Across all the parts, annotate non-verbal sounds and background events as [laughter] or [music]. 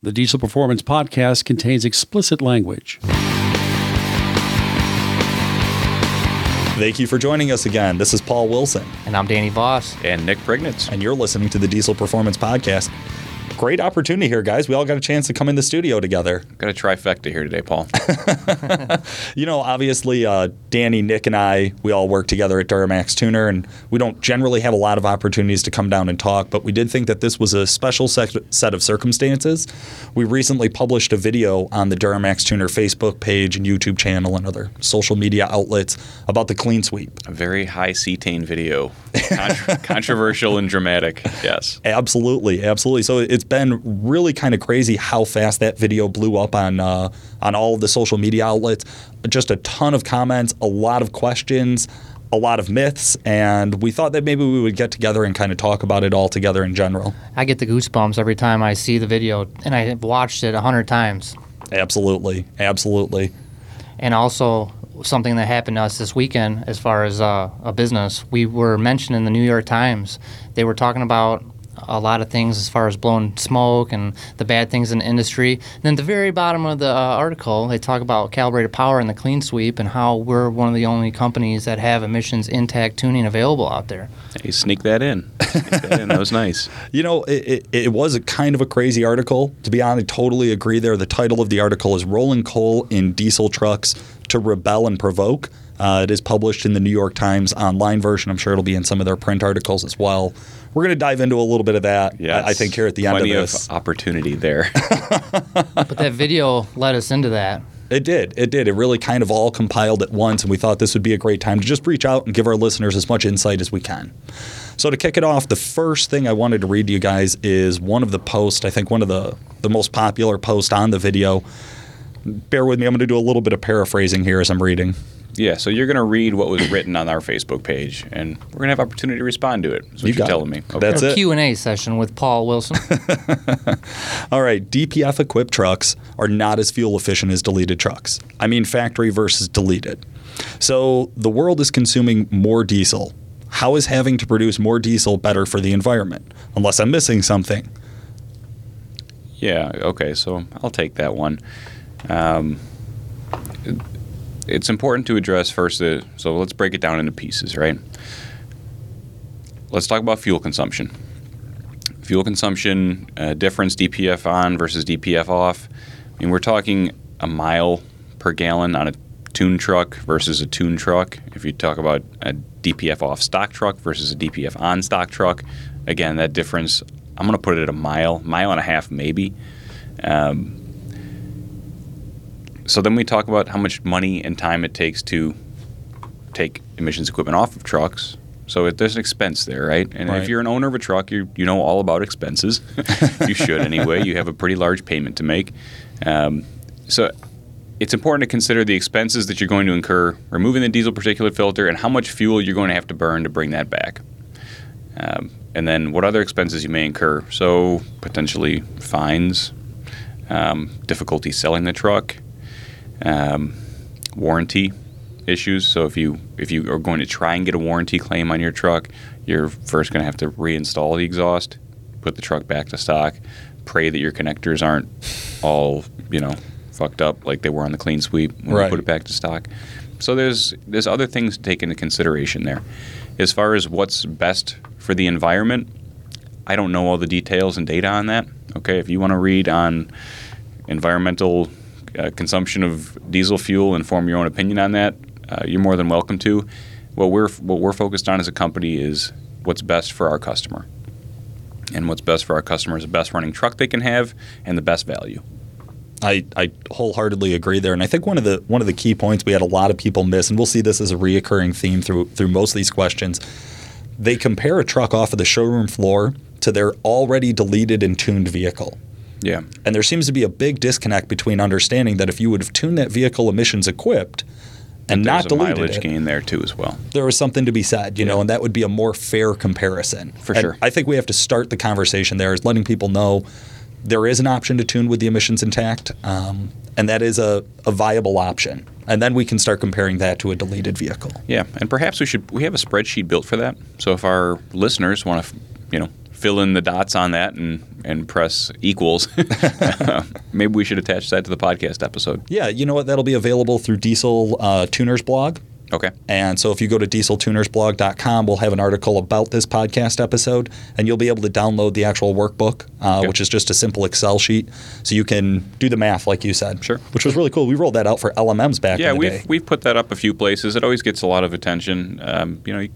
The Diesel Performance Podcast contains explicit language. Thank you for joining us again. This is Paul Wilson, And I'm Danny Voss. and Nick Prignitz. and you're listening to the Diesel Performance Podcast. Great opportunity here, guys. We all got a chance to come in the studio together. Got a trifecta here today, Paul. [laughs] You know, obviously, uh, Danny, Nick, and I, we all work together at Duramax Tuner, and we don't generally have a lot of opportunities to come down and talk, but we did think that this was a special sec- set of circumstances. We recently published a video on the Duramax Tuner Facebook page and YouTube channel and other social media outlets about the clean sweep. a very high cetane video, Contro- [laughs] controversial and dramatic. Yes. Absolutely, absolutely. So it's been really kind of crazy how fast that video blew up on uh, on all of the social media outlets. Just a ton of comments, a lot of questions, a lot of myths, and we thought that maybe we would get together and kind of talk about it all together in general. I get the goosebumps every time I see the video, and I have watched it a hundred times. Absolutely, absolutely. And also, something that happened to us this weekend, as far as uh, a business, we were mentioned in the New York Times. They were talking about a lot of things as far as blowing smoke and the bad things in the industry. And then at the very bottom of the uh, article, they talk about calibrated power and the clean sweep and how we're one of the only companies that have emissions intact tuning available out there. Hey, sneak that in. Sneak that in. That was nice. [laughs] You know, it, it, it was a kind of a crazy article. To be honest, I totally agree there. The title of the article is Rolling Coal in Diesel Trucks to Rebel and Provoke. Uh, it is published in the New York Times online version. I'm sure it'll be in some of their print articles as well. We're going to dive into a little bit of that, Yes. I, I think, here at the Plenty end of this. of opportunity there. [laughs] But that video led us into that. It did. It did. It really kind of all compiled at once, and we thought this would be a great time to just reach out and give our listeners as much insight as we can. So to kick it off, the first thing I wanted to read to you guys is one of the posts. I think one of the the most popular posts on the video. Bear with me. I'm going to do a little bit of paraphrasing here as I'm reading. yeah, so you're going to read what was written on our Facebook page, and we're going to have opportunity to respond to it. That's what You you are got it. telling me. Okay. That's a it. Q&A session with Paul Wilson. [laughs] All right, DPF equipped trucks are not as fuel efficient as deleted trucks. I mean, factory versus deleted. So the world is consuming more diesel. How is having to produce more diesel better for the environment? Unless I'm missing something. Yeah, okay, so I'll take that one. Um, it- it's important to address first the so let's break it down into pieces, right? Let's talk about fuel consumption. Fuel consumption uh, difference DPF on versus DPF off. I mean, we're talking a mile per gallon on a tune truck versus a tune truck. If you talk about a DPF off stock truck versus a DPF on stock truck, again, that difference, I'm going to put it at a mile, mile and a half maybe. Um, so then we talk about how much money and time it takes to take emissions equipment off of trucks. So it, there's an expense there, right? And Right. if you're an owner of a truck, you you know all about expenses. [laughs] you should anyway. You have a pretty large payment to make. Um, so it's important to consider the expenses that you're going to incur removing the diesel particulate filter and how much fuel you're going to have to burn to bring that back. Um, and then what other expenses you may incur. So potentially fines, um, difficulty selling the truck, um, warranty issues. So if you if you are going to try and get a warranty claim on your truck, you're first going to have to reinstall the exhaust, put the truck back to stock, pray that your connectors aren't all you know fucked up like they were on the clean sweep when Right. you put it back to stock. So there's there's other things to take into consideration there. As far as what's best for the environment, I don't know all the details and data on that. Okay, if you want to read on environmental uh, consumption of diesel fuel and form your own opinion on that, uh, you're more than welcome to. What we're what we're focused on as a company is what's best for our customer, and what's best for our customer is the best running truck they can have and the best value. I, I wholeheartedly agree there, and I think one of the one of the key points we had a lot of people miss, and we'll see this as a reoccurring theme through through most of these questions. They compare a truck off of the showroom floor to their already deleted and tuned vehicle. Yeah, And there seems to be a big disconnect between understanding that if you would have tuned that vehicle emissions equipped and not a deleted mileage it, gain there too as well. there was something to be said, you know, and that would be a more fair comparison. For And sure. I think we have to start the conversation there is letting people know there is an option to tune with the emissions intact, um, and that is a, a viable option. And then we can start comparing that to a deleted vehicle. Yeah, and perhaps we should we have a spreadsheet built for that. So if our listeners want to, you know, fill in the dots on that and and press equals, [laughs] maybe we should attach that to the podcast episode. Yeah, you know what? That'll be available through Diesel uh, Tuners blog. Okay. And so if you go to dieseltunersblog.com, we'll have an article about this podcast episode, and you'll be able to download the actual workbook, uh, Okay. which is just a simple Excel sheet. So you can do the math, like you said. Sure. Which was really cool. We rolled that out for LMMs back Yeah, in the we've day. we've put that up a few places. It always gets a lot of attention. Um, you know,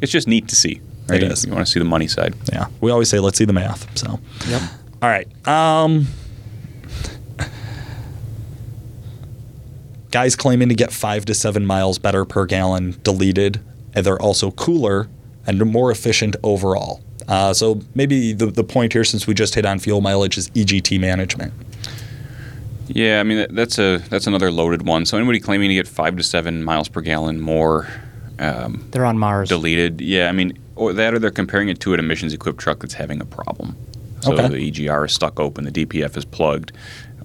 it's just neat to see. Right? is. You want to see the money side. yeah. We always say, let's see the math. So. Yep. All right. Um, guys claiming to get five to seven miles better per gallon deleted, and they're also cooler and more efficient overall. Uh, so maybe the, the point here, since we just hit on fuel mileage, is EGT management. Yeah, I mean that, that's a that's another loaded one. So anybody claiming to get five to seven miles per gallon more um, They're on Mars. deleted, yeah, I mean, or that or they're comparing it to an emissions equipped truck that's having a problem. So Okay. the EGR is stuck open, the DPF is plugged,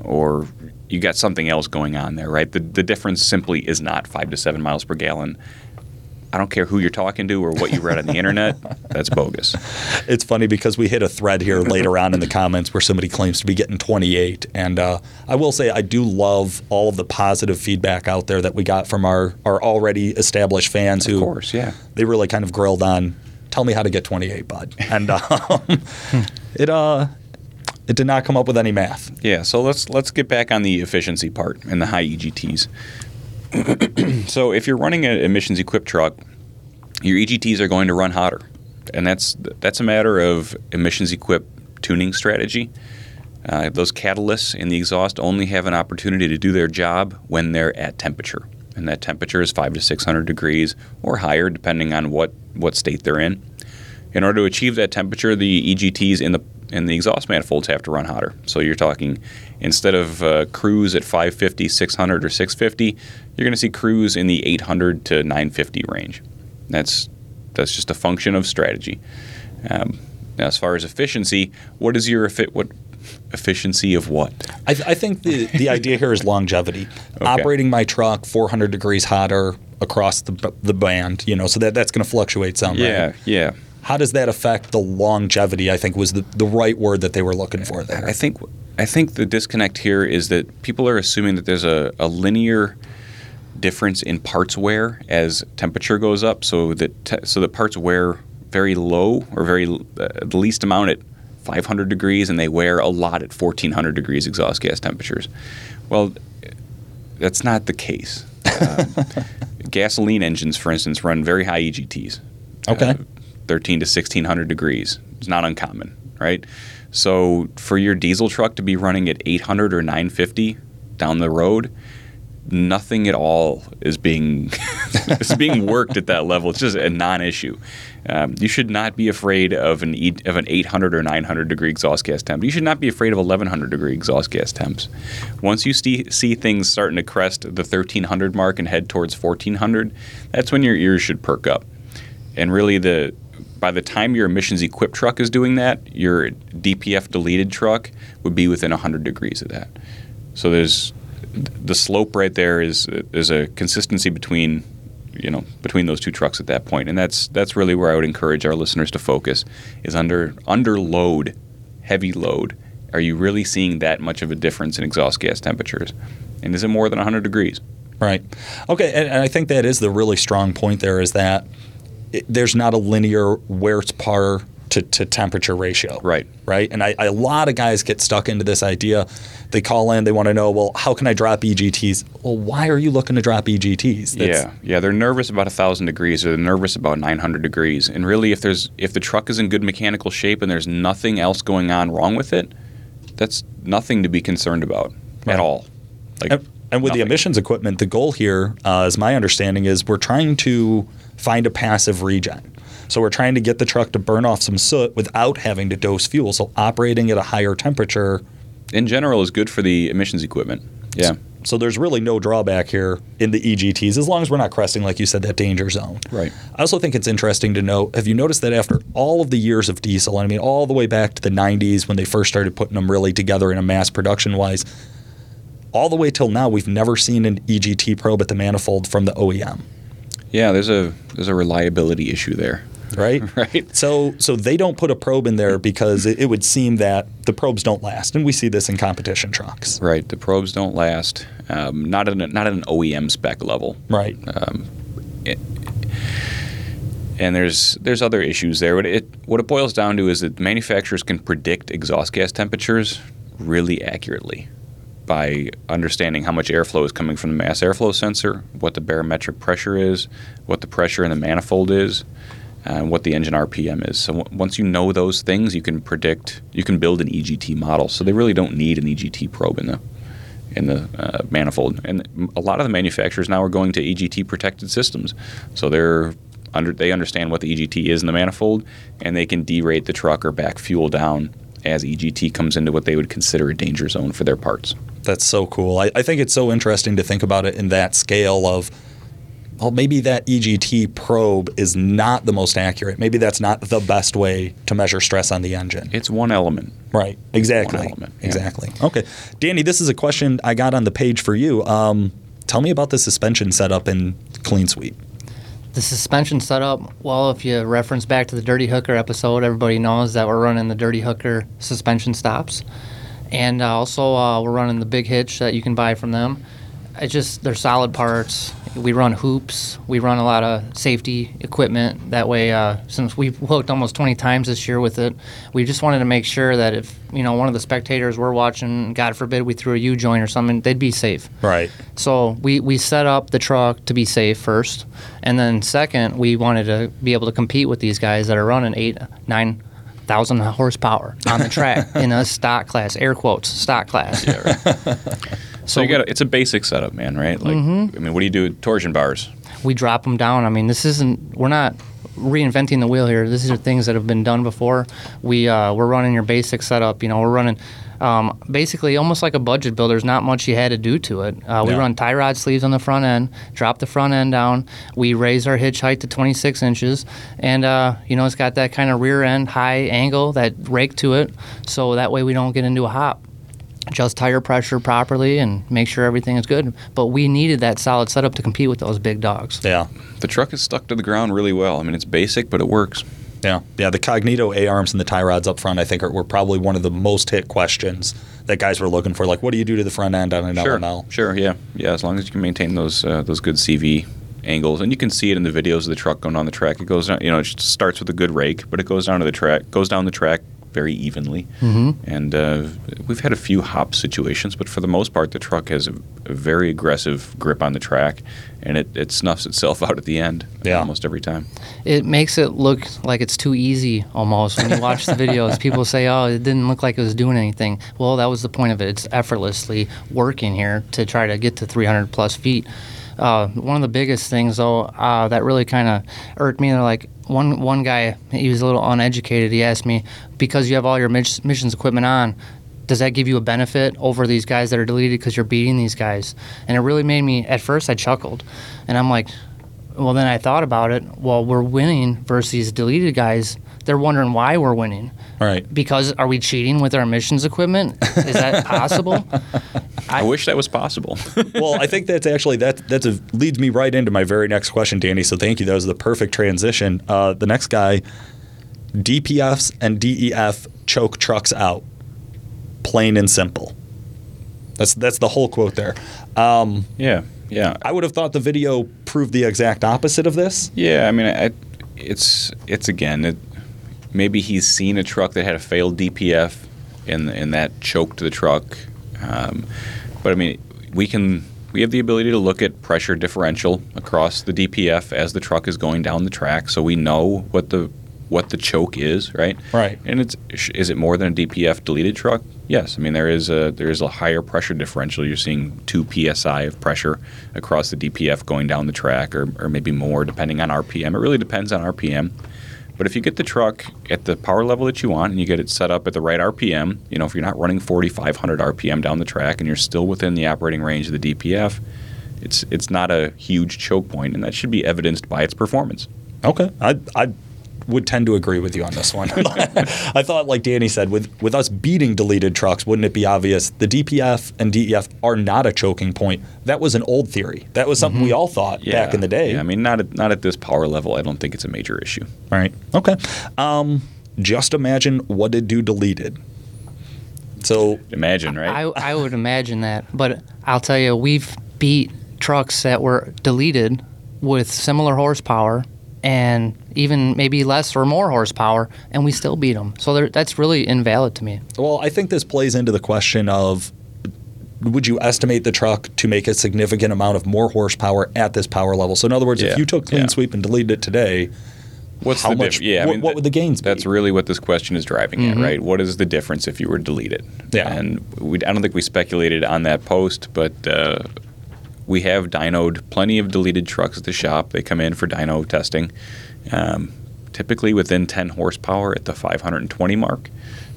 or you got something else going on there, right? The the difference simply is not five to seven miles per gallon. I don't care who you're talking to or what you read on the [laughs] internet. That's bogus. It's funny because we hit a thread here later on in the comments where somebody claims to be getting 28. And uh, I will say, I do love all of the positive feedback out there that we got from our, our already established fans who Of course, yeah. they really kind of grilled on, tell me how to get 28, bud. And [laughs] um, it, uh, it did not come up with any math. Yeah, so let's let's get back on the efficiency part and the high EGTs. [clears throat] so if you're running an emissions equipped truck, your EGTs are going to run hotter, and that's that's a matter of emissions equipped tuning strategy. Uh, those catalysts in the exhaust only have an opportunity to do their job when they're at temperature, and that temperature is five to six hundred degrees or higher, depending on what what state they're in. In order to achieve that temperature, the EGTs in the in the exhaust manifolds have to run hotter. So you're talking instead of uh, cruise at 550, 600, or 650, you're going to see cruise in the 800 to 950 range. That's that's just a function of strategy. Um, now, as far as efficiency, what is your what efficiency of what? I, I think the, the idea here is longevity. [laughs] Operating my truck 400 degrees hotter across the, the band, you know, so that, that's going to fluctuate some. Yeah, Right? yeah. How does that affect the longevity? I think was the, the right word that they were looking for there. I think I think the disconnect here is that people are assuming that there's a, a linear difference in parts wear as temperature goes up, so that te- so that parts wear very low or very uh, the least amount at 500 degrees, and they wear a lot at 1400 degrees exhaust gas temperatures. Well, that's not the case. Um, [laughs] gasoline engines, for instance, run very high EGTs. Okay. Uh, 13 to 1600 degrees. It's not uncommon, right? So for your diesel truck to be running at 800 or 950 down the road, nothing at all is being [laughs] is being worked at that level. It's just a non-issue. Um, you should not be afraid of an e- of an 800 or 900 degree exhaust gas temp. You should not be afraid of 1100 degree exhaust gas temps. Once you see, see things starting to crest the 1300 mark and head towards 1400, that's when your ears should perk up. And really, the by the time your emissions equipped truck is doing that, your DPF deleted truck would be within 100 degrees of that. So there's the slope right there is is a consistency between you know between those two trucks at that point, and that's that's really where I would encourage our listeners to focus is under under load, heavy load. Are you really seeing that much of a difference in exhaust gas temperatures? And is it more than 100 degrees? Right. Okay, and, I think that is the really strong point there is that it, there's not a linear where's par to, to temperature ratio. Right. Right. And I, I- a lot of guys get stuck into this idea. They call in, they want to know, well, how can I drop EGTs? Well, why are you looking to drop EGTs? That's- yeah, yeah, they're nervous about thousand degrees, or they're nervous about 900 degrees. And really, if there's if the truck is in good mechanical shape and there's nothing else going on wrong with it, that's nothing to be concerned about Right. at all. Like, And, and with the emissions equipment, the goal here, uh, as my understanding is, we're trying to find a passive regen. So we're trying to get the truck to burn off some soot without having to dose fuel. So operating at a higher temperature. in general, is good for the emissions equipment. Yeah, So there's really no drawback here in the EGTs as long as we're not cresting, like you said, that danger zone. Right. I also think it's interesting to note have you noticed that after all of the years of diesel, I mean, all the way back to the 90s when they first started putting them really together in a mass production wise, all the way till now, we've never seen an EGT probe at the manifold from the OEM. yeah. There's a there's a reliability issue there. [laughs] right? [laughs] Right. So so they don't put a probe in there because it, it would seem that the probes don't last, and we see this in competition trucks. Right. The probes don't last. Um, not at a, not at an OEM spec level. Right. and there's there's other issues there. What it what it boils down to is that manufacturers can predict exhaust gas temperatures really accurately by understanding how much airflow is coming from the mass airflow sensor, what the barometric pressure is, what the pressure in the manifold is, and what the engine RPM is. So w- once you know those things, you can predict, you can build an EGT model. So they really don't need an EGT probe in the in the uh, manifold. And a lot of the manufacturers now are going to EGT protected systems. So they're under they understand what the EGT is in the manifold, and they can derate the truck or back fuel down as EGT comes into what they would consider a danger zone for their parts. That's so cool. I, I think it's so interesting to think about it in that scale of, well, maybe that EGT probe is not the most accurate. Maybe that's not the best way to measure stress on the engine. It's one element. Right. Exactly. One element, yeah. Exactly. Okay. Danny, this is a question I got on the page for you. Um, tell me about the suspension setup in Clean Sweep. The suspension setup, well, if you reference back to the Dirty Hooker episode, everybody knows that we're running the Dirty Hooker suspension stops. And uh, also, uh, we're running the big hitch that you can buy from them. It's just, they're solid parts. We run hoops. We run a lot of safety equipment. That way, uh, since we've hooked almost 20 times this year with it, we just wanted to make sure that if, you know, one of the spectators were watching, God forbid we threw a U joint or something, they'd be safe. Right. So we, we set up the truck to be safe first, and then second, we wanted to be able to compete with these guys that are running eight, nine thousand horsepower on the track [laughs] in a stock class, air quotes, stock class. [laughs] So, you got it's a basic setup, man, right? Like, I mean, what do you do with torsion bars? we drop them down. I mean, this isn't. We're not reinventing the wheel here. These are things that have been done before. We uh, we're running your basic setup. You know, we're running. Um, basically, almost like a budget builder. There's not much you had to do to it. Uh, we Yeah. run tie rod sleeves on the front end, drop the front end down. We raise our hitch height to 26 inches, and uh, you know it's got that kind of rear end high angle, that rake to it, so that way we don't get into a hop. Adjust tire pressure properly and make sure everything is good. But we needed that solid setup to compete with those big dogs. Yeah. The truck is stuck to the ground really well. I mean, it's basic, but it works. Yeah. Yeah. The Cognito A arms and the tie rods up front, I think, are, were probably one of the most hit questions that guys were looking for. Like, what do you do to the front end on an Sure, LML? sure, yeah, yeah. As long as you can maintain those uh, those good CV angles, and you can see it in the videos of the truck going on the track. It goes down, you know, it just starts with a good rake, but it goes down to the track, goes down the track very evenly. Mm-hmm. And uh, we've had a few hop situations, but for the most part, the truck has a, a very aggressive grip on the track, and it, it snuffs itself [laughs] out at the end Yeah. almost every time. it makes it look like it's too easy almost when you watch the [laughs] videos people say oh it didn't look like it was doing anything well that was the point of it it's effortlessly working here to try to get to 300 plus feet uh, one of the biggest things though uh, that really kind of irked me they're like one one guy he was a little uneducated he asked me because you have all your emissions equipment on does that give you a benefit over these guys that are deleted because you're beating these guys and it really made me at first i chuckled and i'm like well, then I thought about it. Well, we're winning versus these deleted guys. They're wondering why we're winning. Right. Because are we cheating with our emissions equipment? Is that [laughs] possible? I, wish that was possible. [laughs] well, I think that's actually that that's a, leads me right into my very next question, Danny. So thank you. That was the perfect transition. Uh, the next guy, DPFs and DEF choke trucks out, plain and simple. That's that's the whole quote there. Um, yeah, yeah. I would have thought the video proved the exact opposite of this. Yeah, I mean, I, it's it's again, it, maybe he's seen a truck that had a failed DPF, and and that choked the truck. Um, but I mean, we can we have the ability to look at pressure differential across the DPF as the truck is going down the track, so we know what the what the choke is, right? Right. And it's is it more than a DPF deleted truck? Yes. I mean there is a there is a higher pressure differential. You're seeing two psi of pressure across the DPF going down the track, or or maybe more depending on RPM. It really depends on RPM. But if you get the truck at the power level that you want and you get it set up at the right RPM, you know, if you're not running 4,500 RPM down the track and you're still within the operating range of the DPF, it's it's not a huge choke point, and that should be evidenced by its performance. Okay. I I would tend to agree with you on this one. [laughs] I thought, like Danny said, with with us beating deleted trucks, wouldn't it be obvious the DPF and DEF are not a choking point? That was an old theory. That was something we all thought back in the day. Yeah, I mean, not at, not at this power level. I don't think it's a major issue. All right. Okay. Um, just imagine what it do deleted. So Imagine, right? I, I would imagine that, but I'll tell you, we've beat trucks that were deleted with similar horsepower and even maybe less or more horsepower, and we still beat them. So that's really invalid to me. Well, I think this plays into the question of would you estimate the truck to make a significant amount of more horsepower at this power level? So, in other words, Yeah, if you took clean yeah. sweep and deleted it today, What's how the much? diff- Yeah, I what, mean, what would the gains be? That's really what this question is driving at, right? What is the difference if you were to delete it? Yeah. And we, I don't think we speculated on that post, but uh, we have dynoed plenty of deleted trucks at the shop. They come in for dyno testing, um, typically within 10 horsepower at the 520 mark.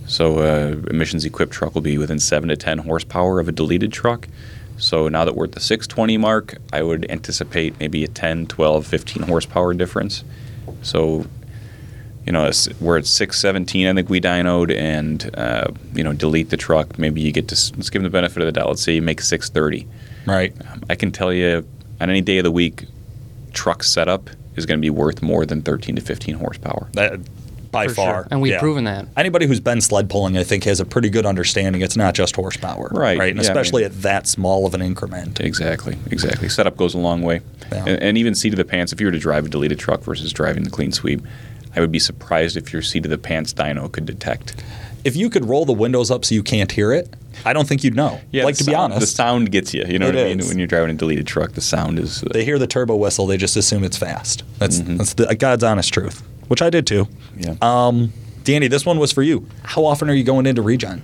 So uh, emissions equipped truck will be within 7 to 10 horsepower of a deleted truck. So now that we're at the 620 mark, I would anticipate maybe a 10, 12, 15 horsepower difference. So you know, we're at 617, I think we dynoed, and, uh, you know, delete the truck. Maybe you get to, let's give them the benefit of the doubt. Let's say you make 630. Right. I can tell you on any day of the week, truck setup is going to be worth more than 13 to 15 horsepower. That, by For far. sure. And we've yeah. proven that. Anybody who's been sled pulling, I think, has a pretty good understanding. It's not just horsepower, Right, Right, and yeah, I especially mean- at that small of an increment. Exactly, exactly. Setup goes a long way. Yeah. And, and even seat of the pants, if you were to drive a deleted truck versus driving the clean sweep, I would be surprised if your seat of the pants dyno could detect. If you could roll the windows up so you can't hear it, I don't think you'd know. like the to be honest, the sound gets you. You know It what I mean? When you're driving a deleted truck, the sound is. Uh, they hear the turbo whistle, they just assume it's fast. That's Mm-hmm. that's the God's honest truth, which I did too. yeah. Um, Danny, this one was for you. How often are you going into regen?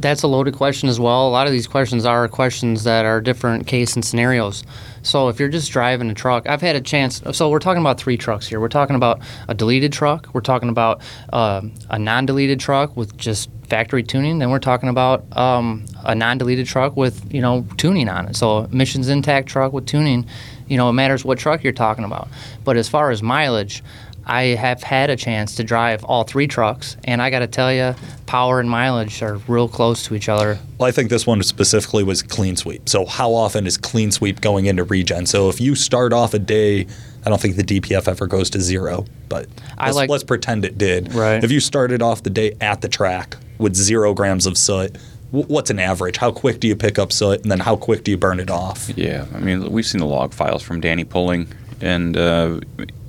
That's a loaded question as well. A lot of these questions are questions that are different case and scenarios. So if you're just driving a truck, I've had a chance. So we're talking about three trucks here. We're talking about a deleted truck. We're talking about um, a non-deleted truck with just factory tuning. Then we're talking about um, a non-deleted truck with you know tuning on it. So emissions intact truck with tuning. You know, it matters what truck you're talking about. But as far as mileage, I have had a chance to drive all three trucks, and I got to tell you, power and mileage are real close to each other. Well, I think this one specifically was clean sweep. So how often is clean sweep going into regen? So if you start off a day, I don't think the DPF ever goes to zero, but let's, like- let's pretend it did. Right. If you started off the day at the track with zero grams of soot, what's an average? How quick do you pick up soot, and then how quick do you burn it off? Yeah, I mean, we've seen the log files from Danny pulling, and uh,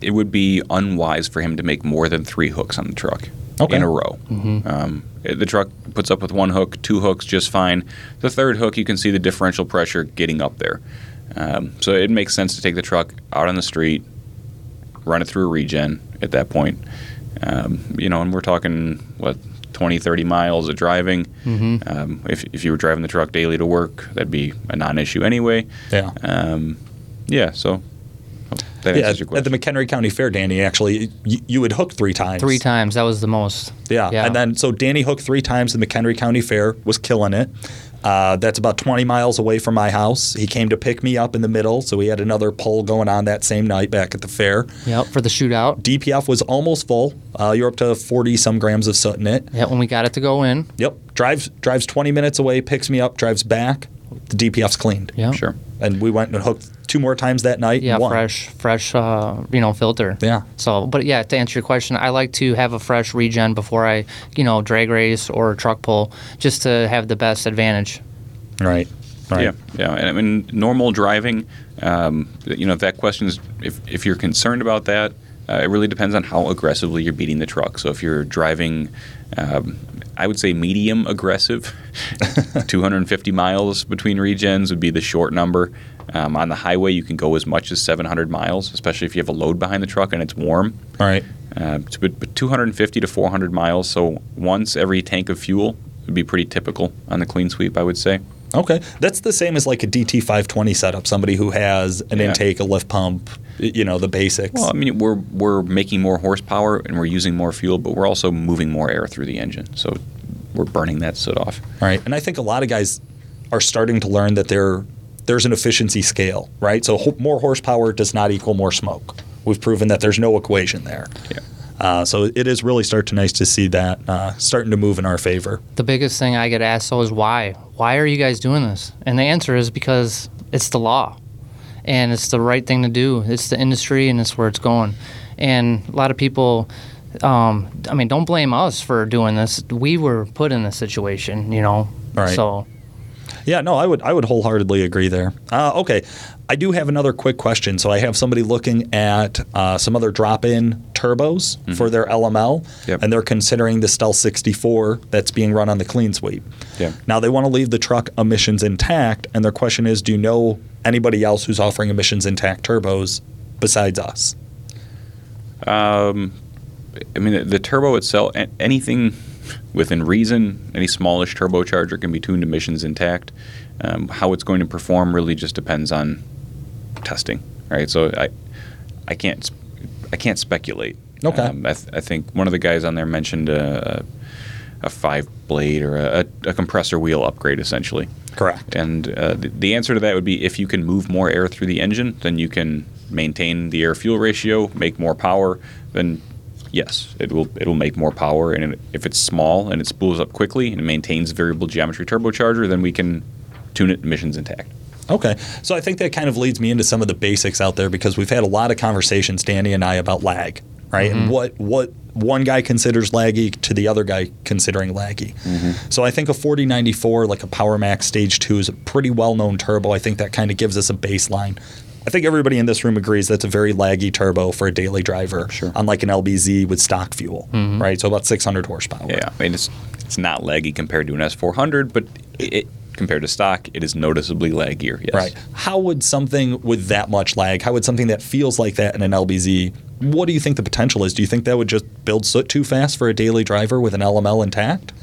it would be unwise for him to make more than three hooks on the truck Okay. in a row. Um, the truck puts up with one hook, two hooks just fine. The third hook, you can see the differential pressure getting up there. Um, so it makes sense to take the truck out on the street, run it through a regen at that point. Um, you know, and we're talking, what, 20, 30 miles of driving. Um, if, if you were driving the truck daily to work, that'd be a non issue anyway. Yeah. Um, yeah, so oh, that Yeah, answers your at the. McHenry County Fair, Danny, actually, you, you would hook three times. Three times, that was the most. Yeah. Yeah. And then, so Danny hooked three times in the McHenry County Fair, was killing it. Uh, that's about 20 miles away from my house. He came to pick me up in the middle, so we had another pull going on that same night back at the fair. Yep, for the shootout. DPF was almost full. Uh, you're up to 40 some grams of soot in it. Yeah, when we got it to go in. Yep. Drives drives 20 minutes away, picks me up, drives back. The DPF's cleaned. Yeah. Sure. And we went and hooked two more times that night. Yeah, and won. fresh, fresh, uh, you know, filter. Yeah. So, but yeah, to answer your question, I like to have a fresh regen before I, you know, drag race or truck pull, just to have the best advantage. Right. Right. Yeah, yeah. And I mean, normal driving, um, you know, if that question is, if, if you're concerned about that, uh, it really depends on how aggressively you're beating the truck. So if you're driving, um, I would say medium aggressive, [laughs] 250 miles between regens would be the short number. Um, on the highway, you can go as much as 700 miles, especially if you have a load behind the truck and it's warm. Right. Uh, but, but 250 to 400 miles, so once every tank of fuel would be pretty typical on the clean sweep, I would say. Okay, that's the same as like a DT 520 setup. Somebody who has an Yeah. intake, a lift pump, you know, the basics. Well, I mean, we're we're making more horsepower and we're using more fuel, but we're also moving more air through the engine, so we're burning that soot off. right, and I think a lot of guys are starting to learn that there there's an efficiency scale, right? So ho- more horsepower does not equal more smoke. We've proven that there's no equation there. Yeah. Uh, so it is really starting to nice to see that uh, starting to move in our favor. The biggest thing I get asked though is why? Why are you guys doing this? And the answer is because it's the law, and it's the right thing to do. It's the industry, and it's where it's going. And a lot of people, um, I mean, don't blame us for doing this. We were put in this situation, you know. Right. So Yeah, no, I would I would wholeheartedly agree there. Uh, okay, I do have another quick question. So I have somebody looking at uh, some other drop-in turbos for their LML, Yep. and they're considering the Stealth 64 that's being run on the Clean Sweep. Yep. Now they want to leave the truck emissions intact, and their question is, do you know anybody else who's offering emissions intact turbos besides us? Um, I mean, the, the turbo itself, anything within reason, any smallish turbocharger can be tuned emissions intact. Um, how it's going to perform really just depends on testing, right? So I, I can't, I can't speculate. Okay. Um, I, th- I think one of the guys on there mentioned a, a five blade or a, a compressor wheel upgrade, essentially. Correct. And uh, the, the answer to that would be if you can move more air through the engine, then you can maintain the air fuel ratio, make more power. Then yes, it will it will make more power. And it, if it's small and it spools up quickly and it maintains variable geometry turbocharger, then we can tune it emissions intact. Okay. So I think that kind of leads me into some of the basics out there because we've had a lot of conversations, Danny and I, about lag, right? And what what one guy considers laggy to the other guy considering laggy. Mm-hmm. So I think a 4094, like a Power Max Stage 2, is a pretty well known turbo. I think that kind of gives us a baseline. I think everybody in this room agrees that's a very laggy turbo for a daily driver, Sure. unlike an LBZ with stock fuel, mm-hmm. right? So about 600 horsepower. Yeah, I mean it's it's not laggy compared to an S400, but it, compared to stock, it is noticeably laggier. Yes. Right. How would something with that much lag, how would something that feels like that in an LBZ, what do you think the potential is? Do you think that would just build soot too fast for a daily driver with an LML intact?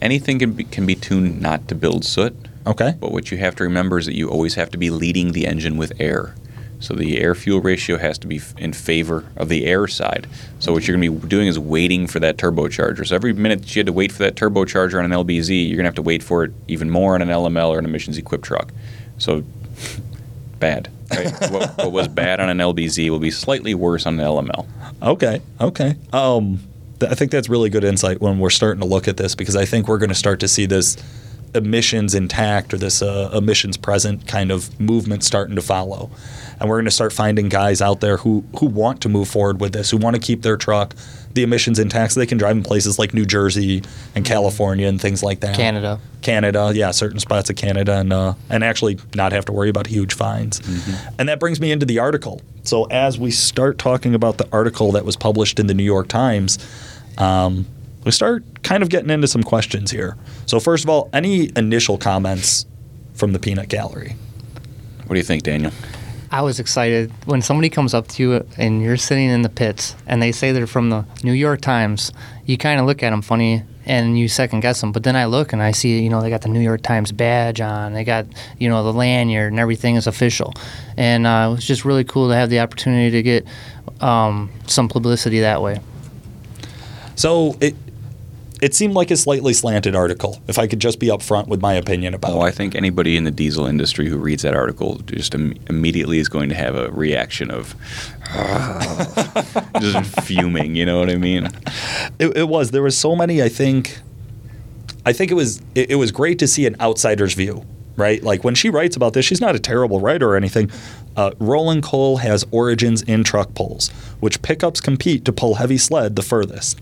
Anything can be, can be tuned not to build soot. Okay. But what you have to remember is that you always have to be leading the engine with air. So the air fuel ratio has to be f- in favor of the air side. So what you're going to be doing is waiting for that turbocharger. So every minute that you had to wait for that turbocharger on an LBZ, you're going to have to wait for it even more on an LML or an emissions equipped truck. So [laughs] bad. Right? [laughs] what, what was bad on an LBZ will be slightly worse on an LML. Okay. Okay. Um, th- I think that's really good insight when we're starting to look at this because I think we're going to start to see this emissions intact or this uh, emissions present kind of movement starting to follow. And we're going to start finding guys out there who, who want to move forward with this, who want to keep their truck, the emissions intact, so they can drive in places like New Jersey and California and things like that. Canada. Canada, yeah, certain spots of Canada, and uh, and actually not have to worry about huge fines. And that brings me into the article. So as we start talking about the article that was published in the New York Times, um, we start kind of getting into some questions here. So first of all, any initial comments from the Peanut Gallery? What do you think, Daniel? I was excited when somebody comes up to you and you're sitting in the pits and they say they're from the New York Times. You kind of look at them funny and you second guess them. But then I look and I see, you know, they got the New York Times badge on. They got, you know, the lanyard and everything is official. And uh, it was just really cool to have the opportunity to get um, some publicity that way. So it it seemed like a slightly slanted article. If I could just be upfront with my opinion about Oh, I think anybody in the diesel industry who reads that article just Im- immediately is going to have a reaction of [laughs] just fuming. You know what I mean? It, it was. There was so many. I think. I think it was. It, it was great to see an outsider's view, right? Like when she writes about this, she's not a terrible writer or anything. Uh, Rolling coal has origins in truck pulls, which pickups compete to pull heavy sled the furthest.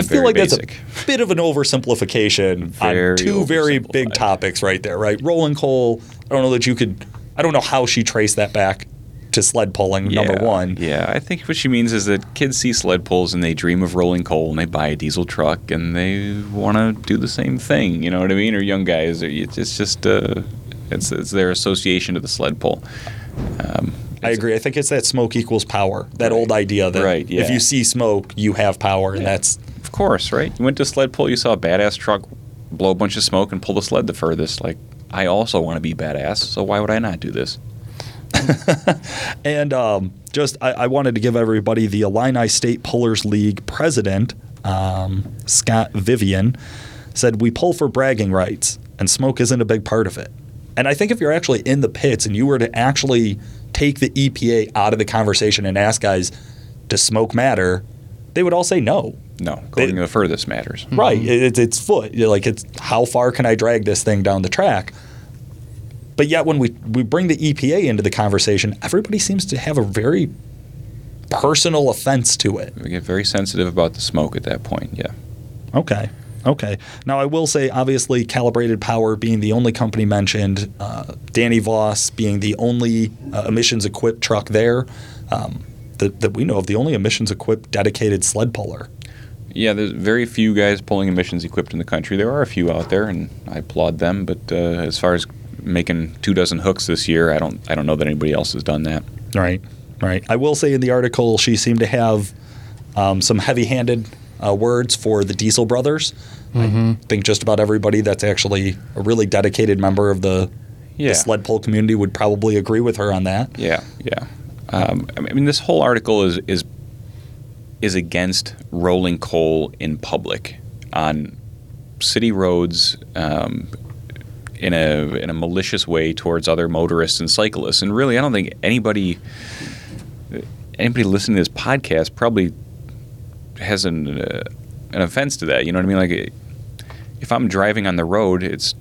I feel like basic. that's a bit of an oversimplification Very on two very big topics right there, right? Rolling coal. I don't know that you could. I don't know how she traced that back to sled pulling. number one. Yeah, I think what she means is that kids see sled pulls and they dream of rolling coal and they buy a diesel truck and they want to do the same thing. You know what I mean? Or young guys, it's just uh, it's it's their association to the sled pull. Um, I agree. I think it's that smoke equals power. That Right. old idea that Right, if you see smoke, you have power, and Yeah. that's Of course, right? You went to sled pull, you saw a badass truck blow a bunch of smoke and pull the sled the furthest. Like, I also want to be badass, so why would I not do this? [laughs] and um, just I, I wanted to give everybody the Illini State Pullers League president um, Scott Vivian said we pull for bragging rights, and smoke isn't a big part of it. And I think if you're actually in the pits and you were to actually take the EPA out of the conversation and ask guys, does smoke matter? They would all say no. No, according to the furthest matters. Right. It, it's it's foot. Like it's how far can I drag this thing down the track? But yet when we we bring the EPA into the conversation, everybody seems to have a very personal offense to it. We get very sensitive about the smoke at that point. Yeah. Okay. Okay. Now I will say, obviously, Calibrated Power being the only company mentioned, uh, Danny Voss being the only uh, emissions-equipped truck there um, that, that we know of, the only emissions-equipped dedicated sled puller. Yeah, there's very few guys pulling emissions equipped in the country. There are a few out there, and I applaud them. But uh, as far as making two dozen hooks this year, I don't I don't know that anybody else has done that. Right. Right. I will say in the article, she seemed to have um, some heavy-handed uh, words for the Diesel brothers. I think just about everybody that's actually a really dedicated member of the, Yeah. the sled pull community would probably agree with her on that. Yeah, yeah. Um, I mean, this whole article is is is against rolling coal in public on city roads um, in a in a malicious way towards other motorists and cyclists. And really, I don't think anybody anybody listening to this podcast probably has an uh, an offense to that. You know what I mean? Like, if I'm driving on the road, it's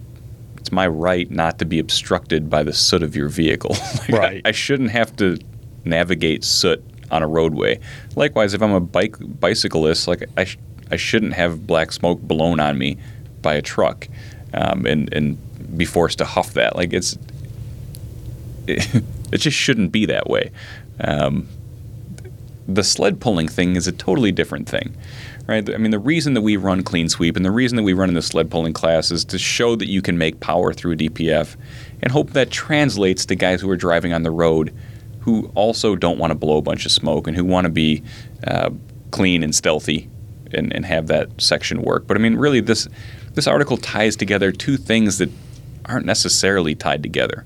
it's my right not to be obstructed by the soot of your vehicle. [laughs] Like, Right. I, I shouldn't have to navigate soot on a roadway. Likewise, if I'm a bike bicyclist, like I, sh- I shouldn't have black smoke blown on me by a truck, um, and and be forced to huff that. Like it's it, [laughs] it just shouldn't be that way. Um, the sled pulling thing is a totally different thing, right? I mean, the reason that we run clean sweep and the reason that we run in the sled pulling class is to show that you can make power through a DPF and hope that translates to guys who are driving on the road who also don't want to blow a bunch of smoke and who want to be uh, clean and stealthy and, and have that section work. But I mean, really, this this article ties together two things that aren't necessarily tied together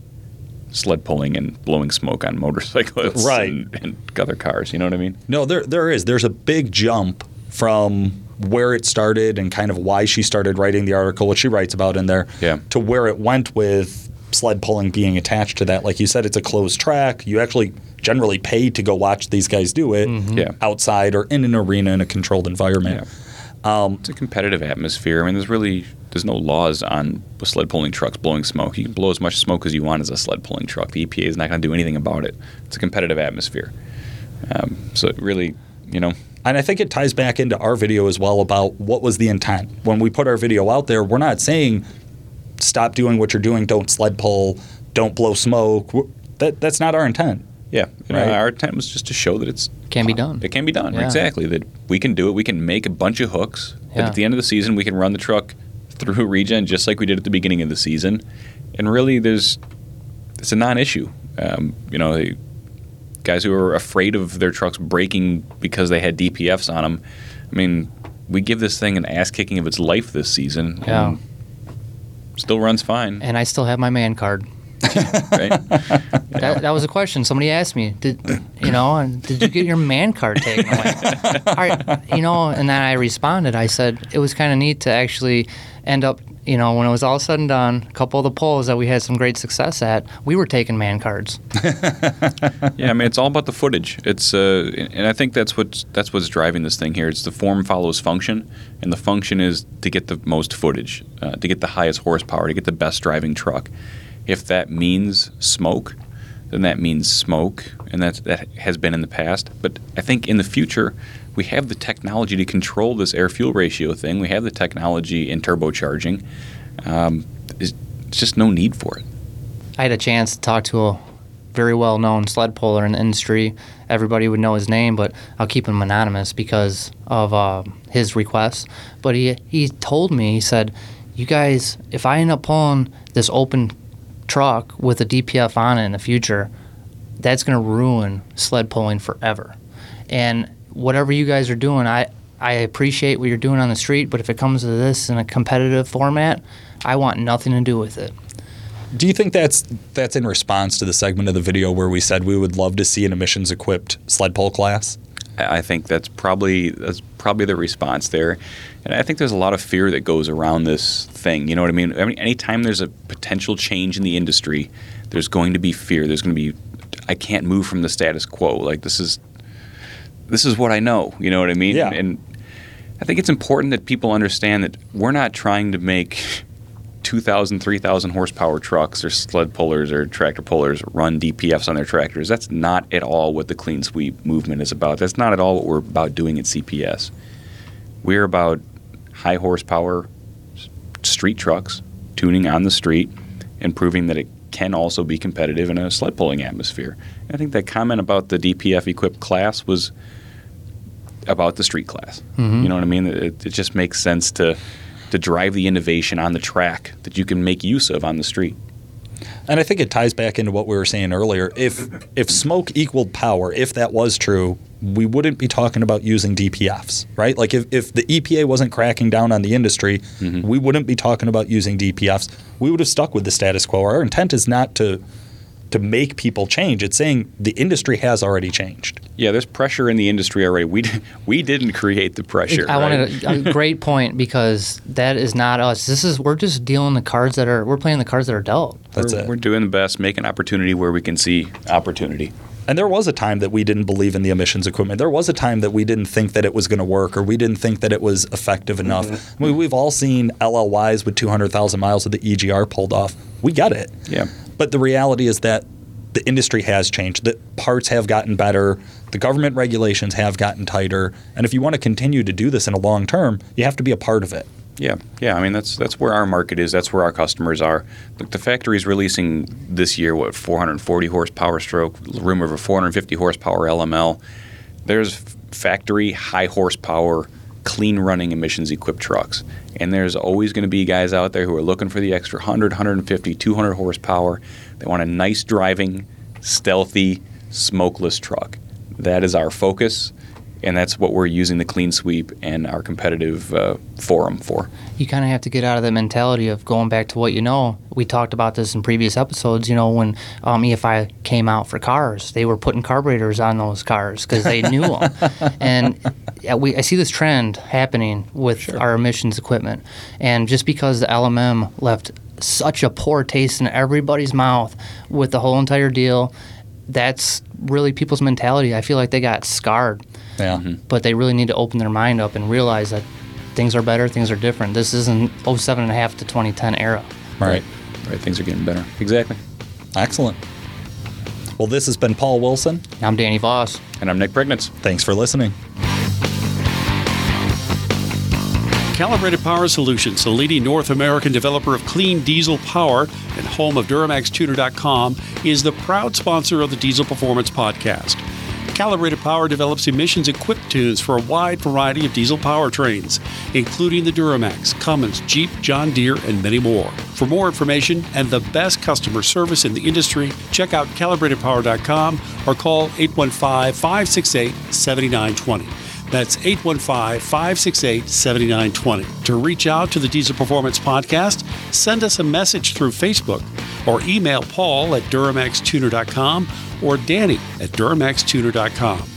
sled pulling and blowing smoke on motorcyclists [laughs] Right. and, and other cars. You know what I mean? No, there there is. There's a big jump from where it started and kind of why she started writing the article, what she writes about in there, Yeah. to where it went with sled pulling being attached to that. Like you said, it's a closed track. You actually generally pay to go watch these guys do it Yeah. outside or in an arena in a controlled environment. It's a competitive atmosphere. I mean, there's really there's no laws on sled pulling trucks blowing smoke. You can blow as much smoke as you want as a sled pulling truck. The EPA is not going to do anything about it. It's a competitive atmosphere. Um, so it really, you know, And I think it ties back into our video as well about what was the intent. When we put our video out there, we're not saying stop doing what you're doing, don't sled pull, don't blow smoke. That that's not our intent. yeah. You know, Right. Our intent was just to show that it's Can be done. It can be done. Yeah. Exactly. That we can do it. We can make a bunch of hooks. That Yeah. at the end of the season, we can run the truck through regen just like we did at the beginning of the season. And really, there's it's a non-issue. Um, you know, the guys who are afraid of their trucks breaking because they had DPFs on them. I mean, we give this thing an ass kicking of its life this season. Yeah. and Still runs fine, And I still have my man card. [laughs] right? That, that was a question somebody asked me. Did you know? and Did you get your man card taken away? [laughs] All right, you know. And then I responded. I said it was kind of neat to actually end up. You know, when it was all said and done, a couple of the polls that we had some great success at, we were taking man cards. [laughs] Yeah, I mean it's all about the footage. It's uh, and I think that's what's that's what's driving this thing here. It's the form follows function, and the function is to get the most footage, uh, to get the highest horsepower, to get the best driving truck. If that means smoke, then that means smoke, and that that has been in the past. But I think in the future, we have the technology to control this air fuel ratio thing. We have the technology in turbocharging. Um, there's just no need for it. I had a chance to talk to a very well known sled puller in the industry. Everybody would know his name, but I'll keep him anonymous because of uh, his request. But he, he told me, he said, You guys, if I end up pulling this open truck with a DPF on it in the future, that's going to ruin sled pulling forever. And whatever you guys are doing, I, I appreciate what you're doing on the street, but if it comes to this in a competitive format, I want nothing to do with it. Do you think that's that's in response to the segment of the video where we said we would love to see an emissions equipped sled pull class? I I think that's probably that's probably the response there, and I think there's a lot of fear that goes around this thing. You know what I mean? I mean, anytime there's a potential change in the industry, there's going to be fear. There's going to be, I can't move from the status quo. Like this is, this is what I know. You know what I mean? Yeah. And I think it's important that people understand that we're not trying to make 2,000, 3,000 horsepower trucks or sled pullers or tractor pullers run DPFs on their tractors. That's not at all what the clean sweep movement is about. That's not at all what we're about doing at CPS. We're about high horsepower street trucks, tuning on the street, and proving that it can also be competitive in a sled pulling atmosphere. I think that comment about the DPF equipped class was about the street class. Mm-hmm. You know what I mean? It, it just makes sense to to drive the innovation on the track that you can make use of on the street. And I think it ties back into what we were saying earlier. If if smoke equaled power, if that was true, we wouldn't be talking about using DPFs, right? Like if, if the EPA wasn't cracking down on the industry, mm-hmm. we wouldn't be talking about using DPFs. We would have stuck with the status quo. Our intent is not to to make people change. It's saying the industry has already changed. Yeah, there's pressure in the industry already. We [laughs] we didn't create the pressure. I right? wanted a, a [laughs] great point because that is not us. This is we're just dealing the cards that are we're playing the cards that are dealt. That's we're, it. we're doing the best, making opportunity where we can see opportunity. And there was a time that we didn't believe in the emissions equipment. There was a time that we didn't think that it was going to work or we didn't think that it was effective enough. Mm-hmm. I mean, we've all seen LLYs with 200,000 miles of the EGR pulled off. We get it. Yeah. But the reality is that the industry has changed. The parts have gotten better. The government regulations have gotten tighter. And if you want to continue to do this in a long term, you have to be a part of it. Yeah, yeah. I mean, that's that's where our market is. That's where our customers are. Look, the factory is releasing this year what 440 horsepower stroke, rumor of a 450 horsepower LML. There's factory high horsepower, clean running emissions equipped trucks, and there's always going to be guys out there who are looking for the extra 100, 150, 200 horsepower. They want a nice driving, stealthy, smokeless truck. That is our focus. And that's what we're using the clean sweep and our competitive uh, forum for. you kind of have to get out of that mentality of going back to what you know. We talked about this in previous episodes. You know, when um, EFI came out for cars, they were putting carburetors on those cars because they knew them. [laughs] and we, I see this trend happening with our emissions equipment. And just because the LMM left such a poor taste in everybody's mouth with the whole entire deal, that's really people's mentality. I feel like they got scarred Yeah. Mm-hmm. but they really need to open their mind up and realize that things are better, things are different. This isn't 07 and a half to 2010 era. Right. Right, things are getting better. Exactly. Excellent. Well, this has been Paul Wilson. I'm Danny Voss. And I'm Nick Pregnitz. Thanks for listening. Calibrated Power Solutions, the leading North American developer of clean diesel power and home of DuramaxTuner.com, is the proud sponsor of the Diesel Performance Podcast. Calibrated Power develops emissions equipped tunes for a wide variety of diesel powertrains, including the Duramax, Cummins, Jeep, John Deere, and many more. For more information and the best customer service in the industry, check out calibratedpower.com or call 815 568 7920. That's 815 568 7920. To reach out to the Diesel Performance Podcast, send us a message through Facebook or email Paul at DuramaxTuner.com or Danny at DuramaxTuner.com.